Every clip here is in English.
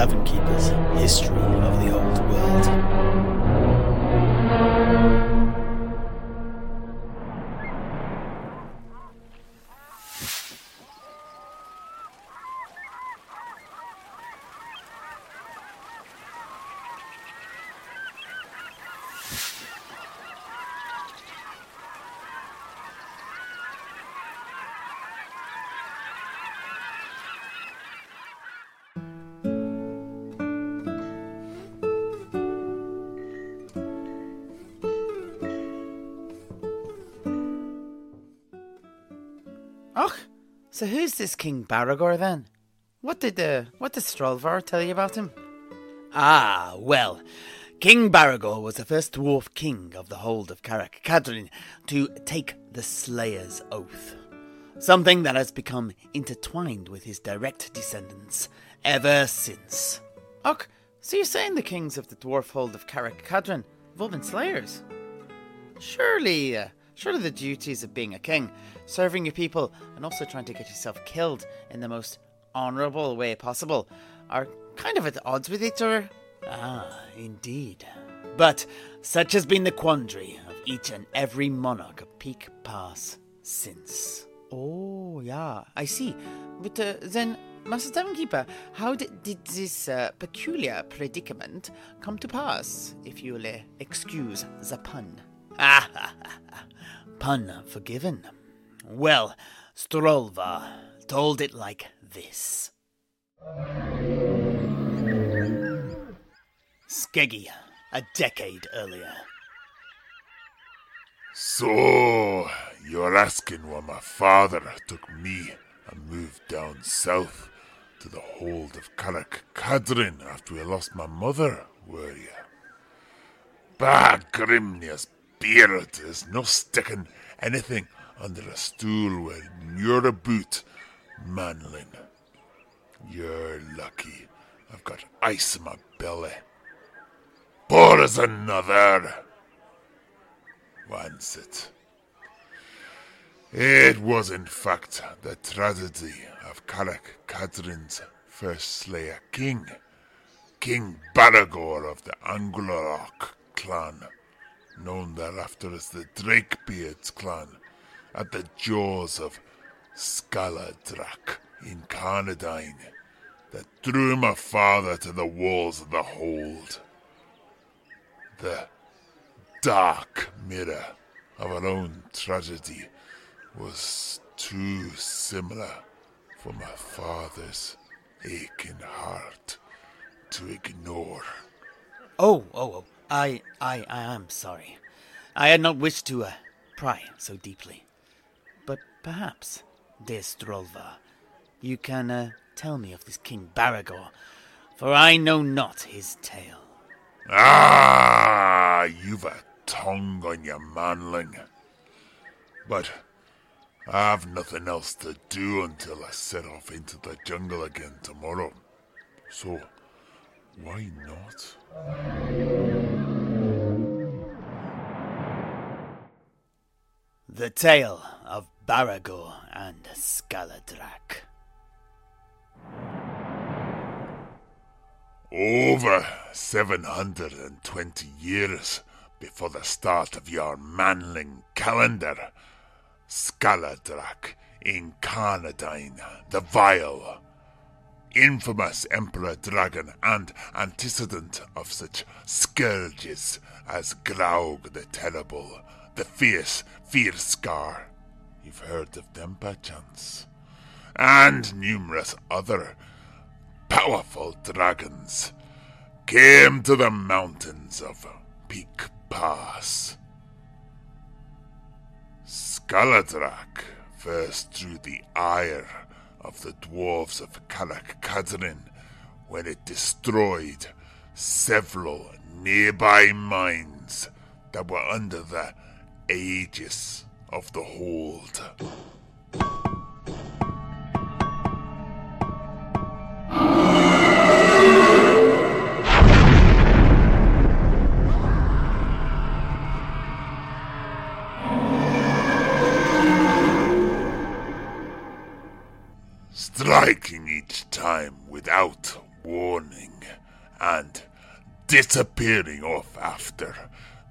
Tavern Keeper's History of the Old World. So who's this King Baragor then? What did uh, what did Strolvar tell you about him? Ah, well, King Baragor was the first dwarf king of the hold of Karak Kadrin to take the Slayer's Oath. Something that has become intertwined with his direct descendants ever since. Och, so you're saying the kings of the dwarf hold of Karak Kadrin have all been slayers? Surely, uh, surely the duties of being a king, serving your people, and also trying to get yourself killed in the most honourable way possible, are kind of at odds with each other. Ah, indeed. But such has been the quandary of each and every monarch of Peak Pass since. Oh, yeah, I see. But uh, then, Master Tavern Keeper, how did, did this uh, peculiar predicament come to pass, if you'll uh, excuse the pun? Ah, ha, ha, ha. Pun forgiven. Well, Strolva told it like this. Skeggi, a decade earlier. So, you're asking why my father took me and moved down south to the hold of Karak Kadrin after we lost my mother, were you? Bah, Grimnir's beard is no sticking anything under a stool when you're a boot, manlin. You're lucky I've got ice in my belly. Pour us another. Once it. It was, in fact, the tragedy of Karak Kadrin's first Slayer King, King Baragor of the Angulorok clan, known thereafter as the Drakebeards clan, at the jaws of Skaladrak Incarnadine, that drew my father to the walls of the hold. The dark mirror of our own tragedy was too similar for my father's aching heart to ignore. Oh, oh, oh. I, I, I am sorry. I had not wished to uh, pry so deeply. But perhaps, dear Strolva, you can uh, tell me of this King Baragor, for I know not his tale. Ah, you've a tongue on your manling. But I've nothing else to do until I set off into the jungle again tomorrow. So, why not? The Tale of Baragor and Skaladrak. Over 720 years before the start of your manling calendar, Skaladrak incarnadine the Vile, infamous Emperor Dragon and antecedent of such scourges as Graug the Terrible, the Fierce Fearscar. You've heard of them perchance. And numerous other powerful dragons came to the mountains of Peak Pass. Skaladrak first drew the ire of the dwarves of Karak Kadrin when it destroyed several nearby mines that were under the aegis of the hold. Disappearing off after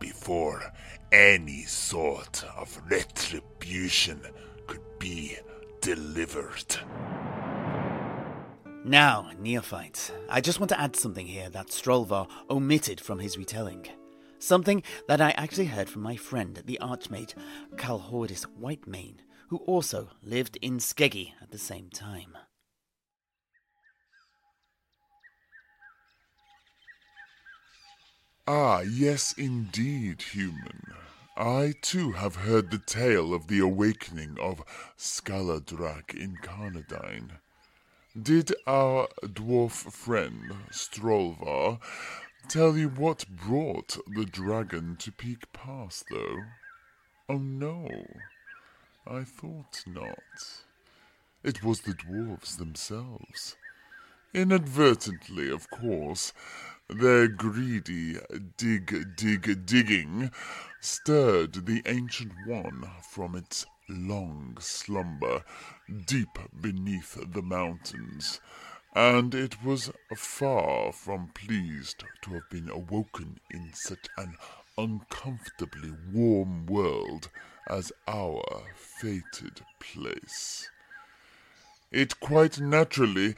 before any sort of retribution could be delivered. Now, neophytes, I just want to add something here that Strolvar omitted from his retelling. Something that I actually heard from my friend, the Archmage Calhordis Whitemane, who also lived in Skeggi at the same time. Ah, yes, indeed, human. I too have heard the tale of the awakening of Skaladrak Incarnadine. Did our dwarf friend, Strolvar, tell you what brought the dragon to Peak Pass, though? Oh no, I thought not. It was the dwarves themselves. Inadvertently, of course, their greedy dig, dig, digging stirred the ancient one from its long slumber deep beneath the mountains, and it was far from pleased to have been awoken in such an uncomfortably warm world as our fated place. It quite naturally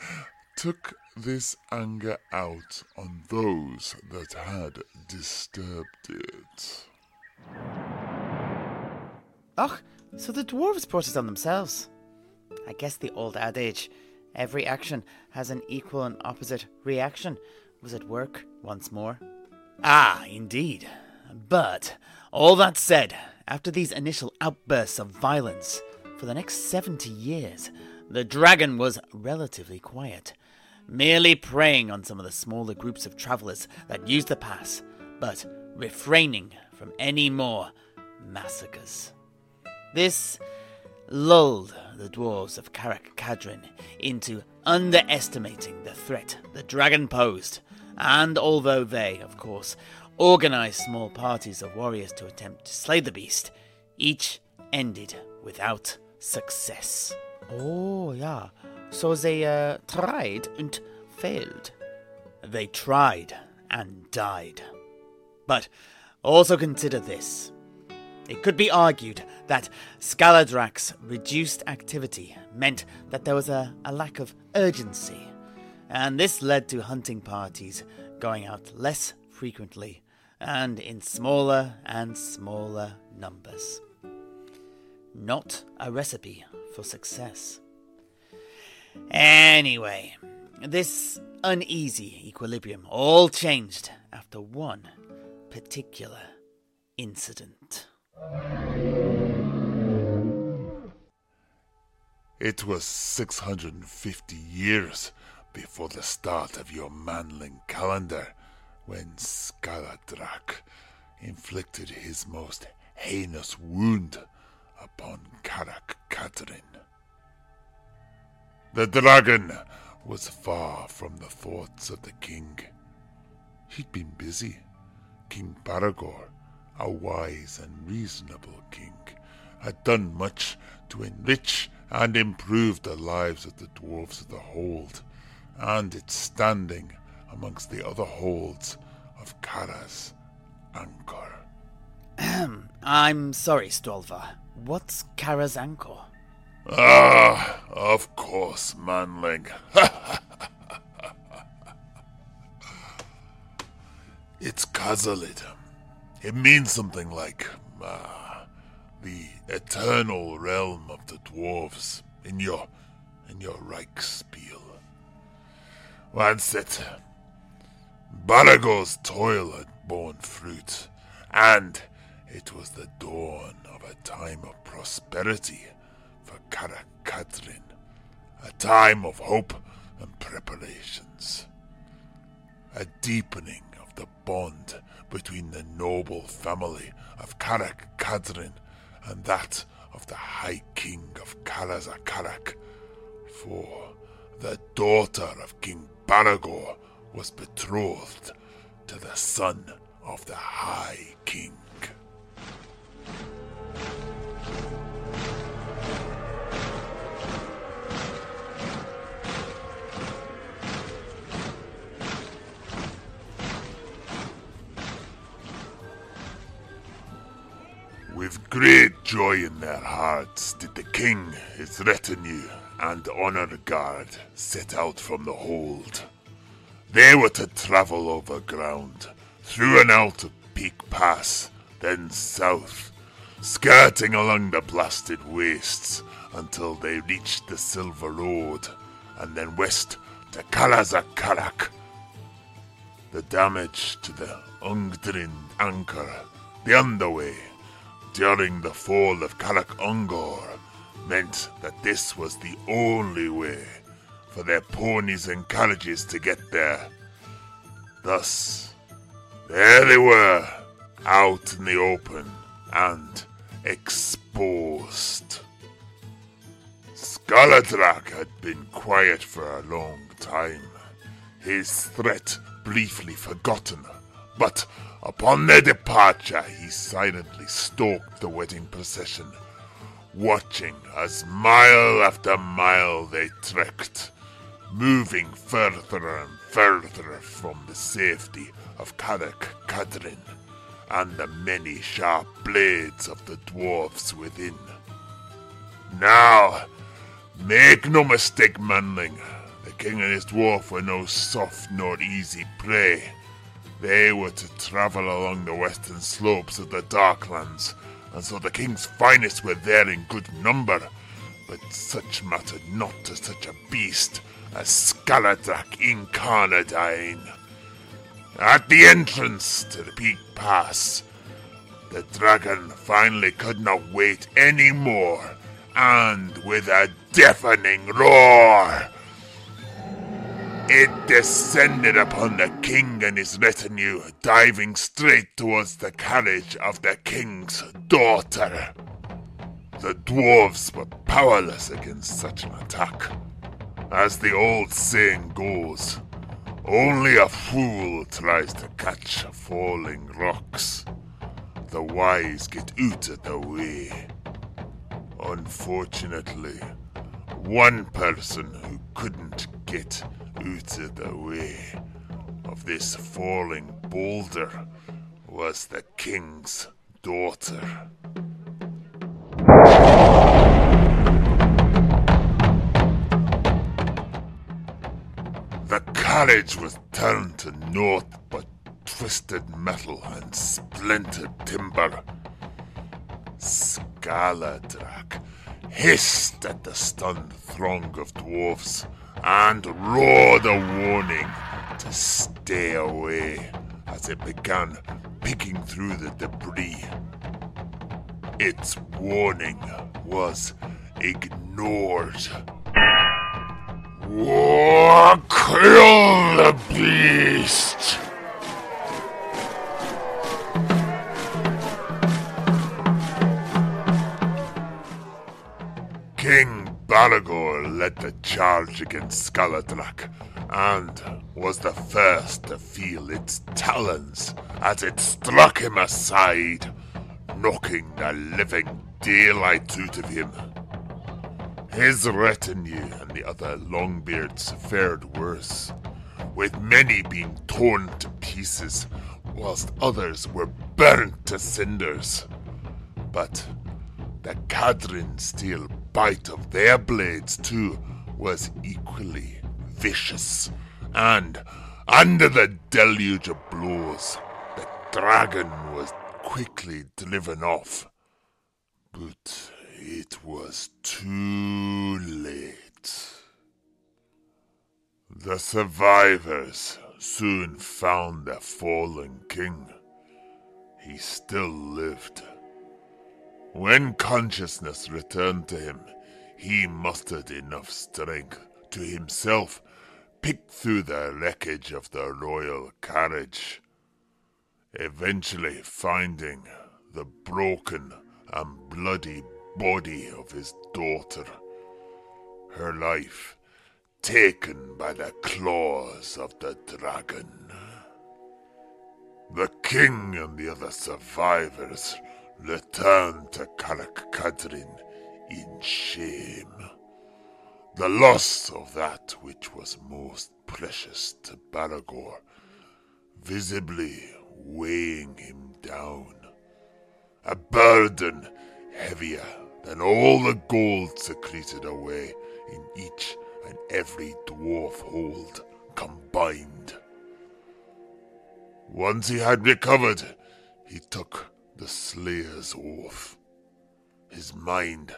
took this anger out on those that had disturbed it. Och, so the dwarves brought it on themselves. I guess the old adage, every action has an equal and opposite reaction, was at work once more. Ah, indeed. But, all that said, after these initial outbursts of violence, for the next 70 years, the dragon was relatively quiet, merely preying on some of the smaller groups of travellers that used the pass, but refraining from any more massacres. This lulled the dwarves of Karak Kadrin into underestimating the threat the dragon posed, and although they, of course, organized small parties of warriors to attempt to slay the beast, each ended without success. Oh, yeah. So they uh, tried and failed. They tried and died. But also consider this. It could be argued that Skaladrak's reduced activity meant that there was a, a lack of urgency, and this led to hunting parties going out less frequently and in smaller and smaller numbers. Not a recipe for success. Anyway, this uneasy equilibrium all changed after one particular incident. It was 650 years before the start of your manling calendar when Skaladrak inflicted his most heinous wound upon Karak Kadrin. The dragon was far from the thoughts of the king. He'd been busy. King Baragor, a wise and reasonable king, had done much to enrich and improve the lives of the dwarfs of the hold, and its standing amongst the other holds of Karaz Ankor. I'm sorry, Stolva. What's Karaz Ankor? Ah, of course, manling. it's Khazalid. It means something like uh, the eternal realm of the dwarves in your in your Reichspiel. Once it Baragor's toil had borne fruit, and it was the dawn of a time of prosperity for Karak Kadrin, a time of hope and preparations, a deepening of the bond between the noble family of Karak Kadrin and that of the High King of Karaz-a-Karak. For the daughter of King Baragor was betrothed to the son of the High King. Great joy in their hearts did the king, his retinue, and honor guard set out from the hold. They were to travel over ground, through and out of Peak Pass, then south, skirting along the blasted wastes until they reached the Silver Road, and then west to Karaz-a-Karak. The damage to the Ungdrin Ankor, beyond the underway, during the fall of Karak Ungor meant that this was the only way for their ponies and carriages to get there. Thus, there they were, out in the open and exposed. Skaladrak had been quiet for a long time, his threat briefly forgotten, but upon their departure he silently stalked the wedding procession watching as mile after mile they trekked, moving further and further from the safety of Karak Kadrin and the many sharp blades of the dwarfs within. Now, make no mistake, manling, the king and his dwarf were no soft nor easy prey. They were to travel along the western slopes of the Darklands and so the king's finest were there in good number. But such mattered not to such a beast as Skaladrak Incarnadine. At the entrance to the Peak Pass, the dragon finally could not wait any more, and with a deafening roar, it descended upon the king and his retinue, diving straight towards the carriage of the king's daughter. The dwarves were powerless against such an attack. As the old saying goes, only a fool tries to catch falling rocks. The wise get out of the way. Unfortunately, one person who couldn't get out of the way of this falling boulder was the king's daughter. The carriage was turned to naught but twisted metal and splintered timber. Skaladrak hissed at the stunned throng of dwarfs and roared a warning to stay away as it began picking through the debris. Its warning was ignored. War, kill the beast! King Balagor led the charge against Skaladrak and was the first to feel its talons as it struck him aside, knocking the living daylight out of him. His retinue and the other Longbeards fared worse, with many being torn to pieces, whilst others were burnt to cinders. But the Kadrin steel bite of their blades, too, was equally vicious, and under the deluge of blows, the dragon was quickly driven off. But it was too late. The survivors soon found their fallen king. He still lived. When consciousness returned to him, he mustered enough strength to himself pick through the wreckage of the royal carriage, eventually finding the broken and bloody body of his daughter, her life taken by the claws of the dragon. The king and the other survivors returned to Karak Kadrin in shame. The loss of that which was most precious to Balagor visibly weighing him down a burden heavier than all the gold secreted away in each and every dwarf hold combined. Once he had recovered, he took the Slayer's oath. His mind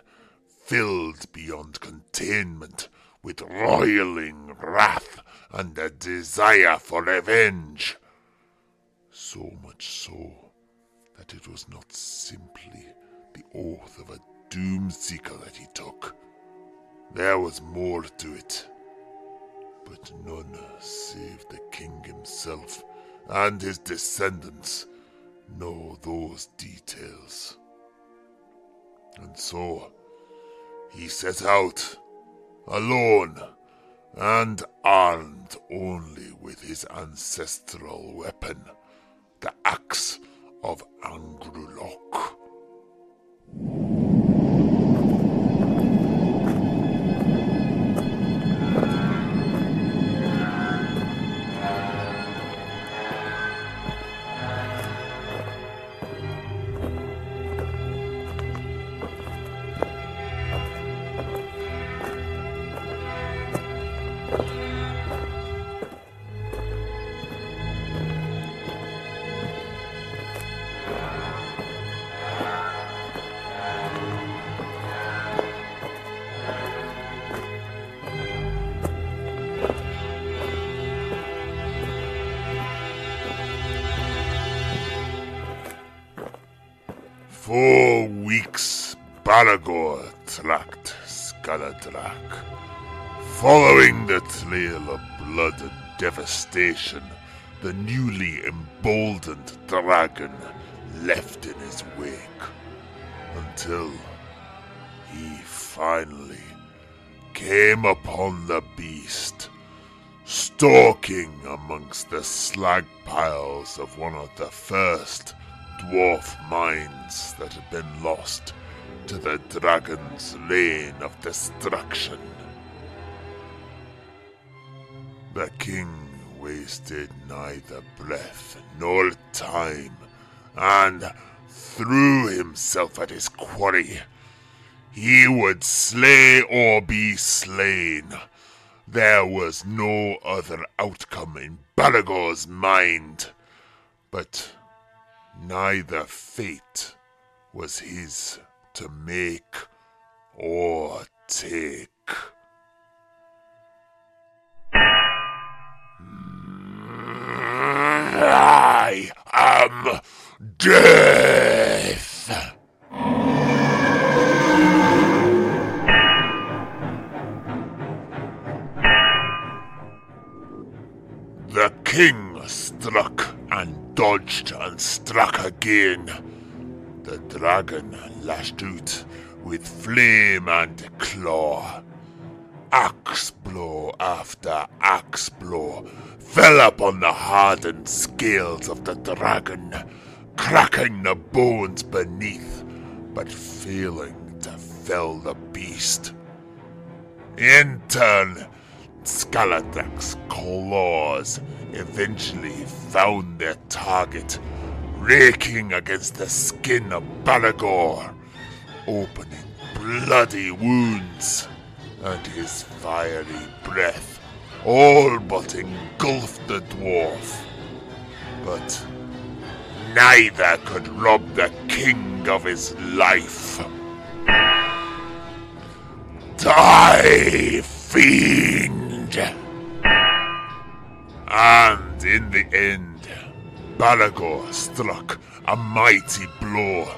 filled beyond containment with roiling wrath and a desire for revenge. So much so that it was not simply the oath of a doom seeker that he took. There was more to it. But none save the king himself and his descendants know those details. And so he set out, alone and armed only with his ancestral weapon, the axe of Angrulok. Weeks Balagor tracked Skaladrak. Following the trail of blood and devastation, the newly emboldened dragon left in his wake. Until he finally came upon the beast, stalking amongst the slag piles of one of the first dwarf mines that had been lost to the dragon's lane of destruction. The king wasted neither breath nor time and threw himself at his quarry. He would slay or be slain. There was no other outcome in Balagor's mind. But neither fate was his to make or take. I am death. The king struck and dodged and struck again. The dragon lashed out with flame and claw. Axe blow after axe blow fell upon the hardened scales of the dragon, cracking the bones beneath, but failing to fell the beast. In turn, Skaladrak's claws eventually found their target, raking against the skin of Balagor, opening bloody wounds, and his fiery breath all but engulfed the dwarf. But neither could rob the king of his life. Die, fiend! And in the end, Balagor struck a mighty blow,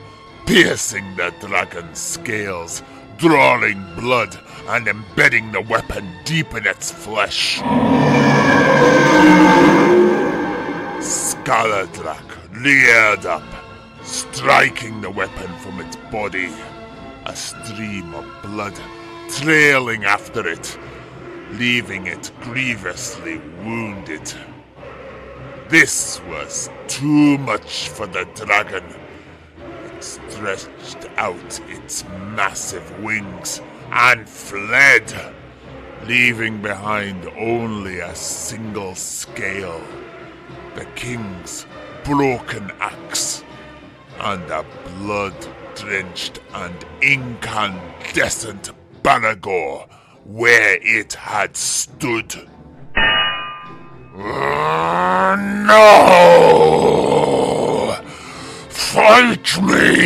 piercing the dragon's scales, drawing blood and embedding the weapon deep in its flesh. Skaladrak leered up, striking the weapon from its body. A stream of blood trailing after it, leaving it grievously wounded. This was too much for the dragon. It stretched out its massive wings and fled, leaving behind only a single scale the king's broken axe. and a blood drenched and incandescent Balagor where it had stood. No! Fight me!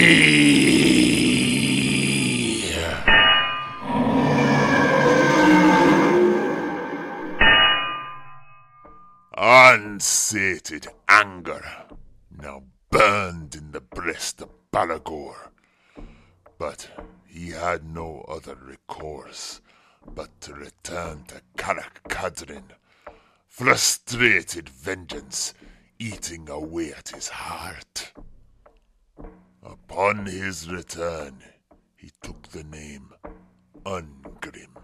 Unsated anger now burned in the breast of Balagor. But he had no other recourse but to return to Karak Kadrin, frustrated vengeance eating away at his heart. Upon his return, he took the name Ungrim,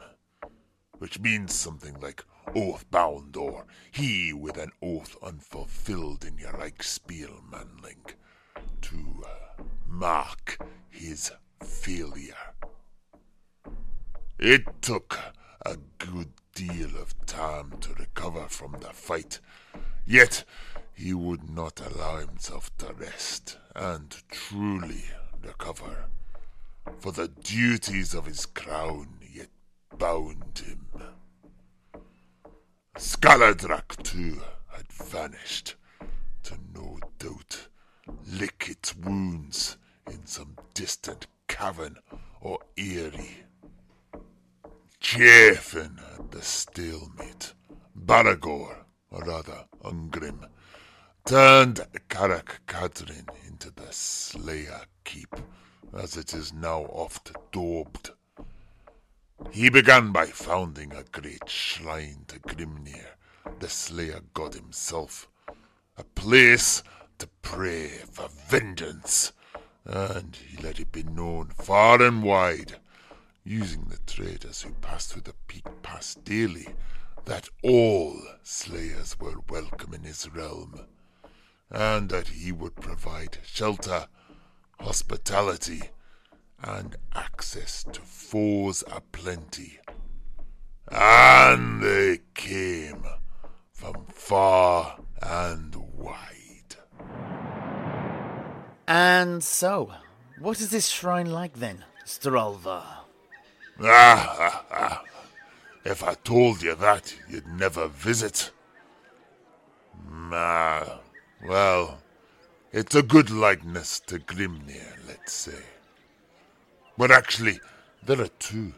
which means something like oath bound or he with an oath unfulfilled in your Reichspiel manling, to uh, mark his failure. It took a good deal of time to recover from the fight, yet he would not allow himself to rest and truly recover, for the duties of his crown yet bound him. Skaladrak, too, had vanished, to no doubt lick its wounds in some distant cavern or eyrie chafing at the stalemate. Baragor, or rather Ungrim, turned Karak Kadrin into the Slayer Keep, as it is now oft dubbed. He began by founding a great shrine to Grimnir, the Slayer god himself, a place to pray for vengeance, and he let it be known far and wide using the traders who passed through the peak pass daily, that all slayers were welcome in his realm, and that he would provide shelter, hospitality, and access to foes aplenty. And they came from far and wide. And so, what is this shrine like then, Strolva? Ah, ah, ah. If I told you that, you'd never visit. Ah, well, it's a good likeness to Grimnir, let's say. But actually, there are two.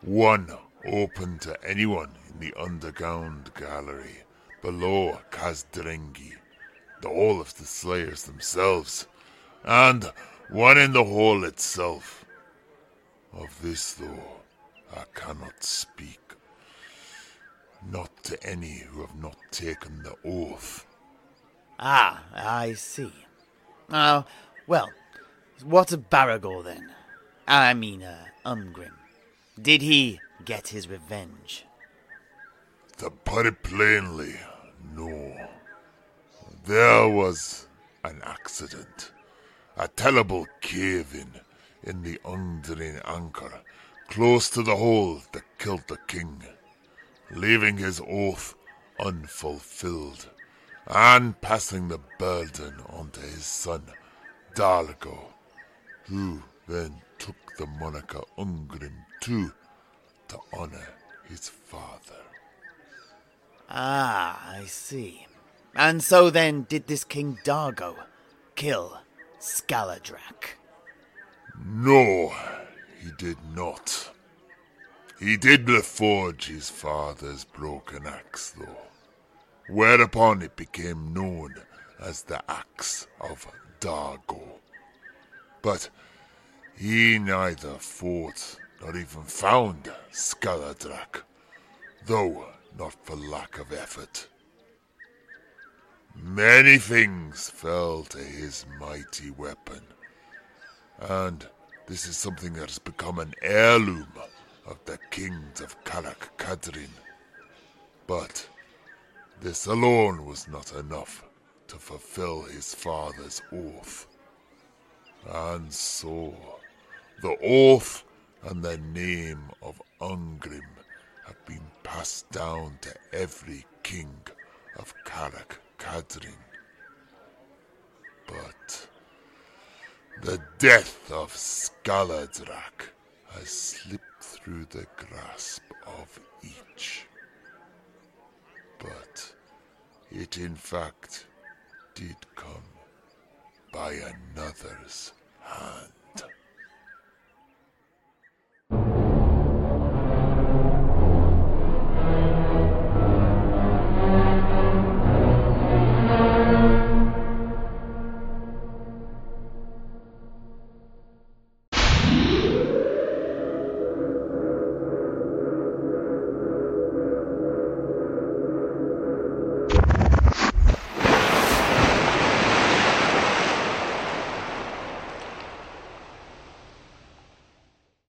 One open to anyone in the underground gallery below Kazdrengi, the hall of the Slayers themselves, and one in the hall itself of this, though, I cannot speak. Not to any who have not taken the oath. Ah, I see. Oh, well, what of Baragor then? I mean, uh, Ungrim. Did he get his revenge? To put it plainly, no. There was an accident. A terrible cave in in the Ungdrin Ankor, close to the hole that killed the king, leaving his oath unfulfilled, and passing the burden on to his son, Dargo, who then took the moniker Ungrim too, to honor his father. Ah, I see. And so then did this King Dargo kill Skaladrak? No, he did not. He did forge his father's broken axe, though, whereupon it became known as the Axe of Dargo. But he neither fought nor even found Skaladrak, though not for lack of effort. Many things fell to his mighty weapon, and this is something that has become an heirloom of the kings of Karak Kadrin. But this alone was not enough to fulfill his father's oath. And so, the oath and the name of Ungrim have been passed down to every king of Karak Kadrin. But The death of Skaladrak has slipped through the grasp of each. But it in fact did come by another's hand.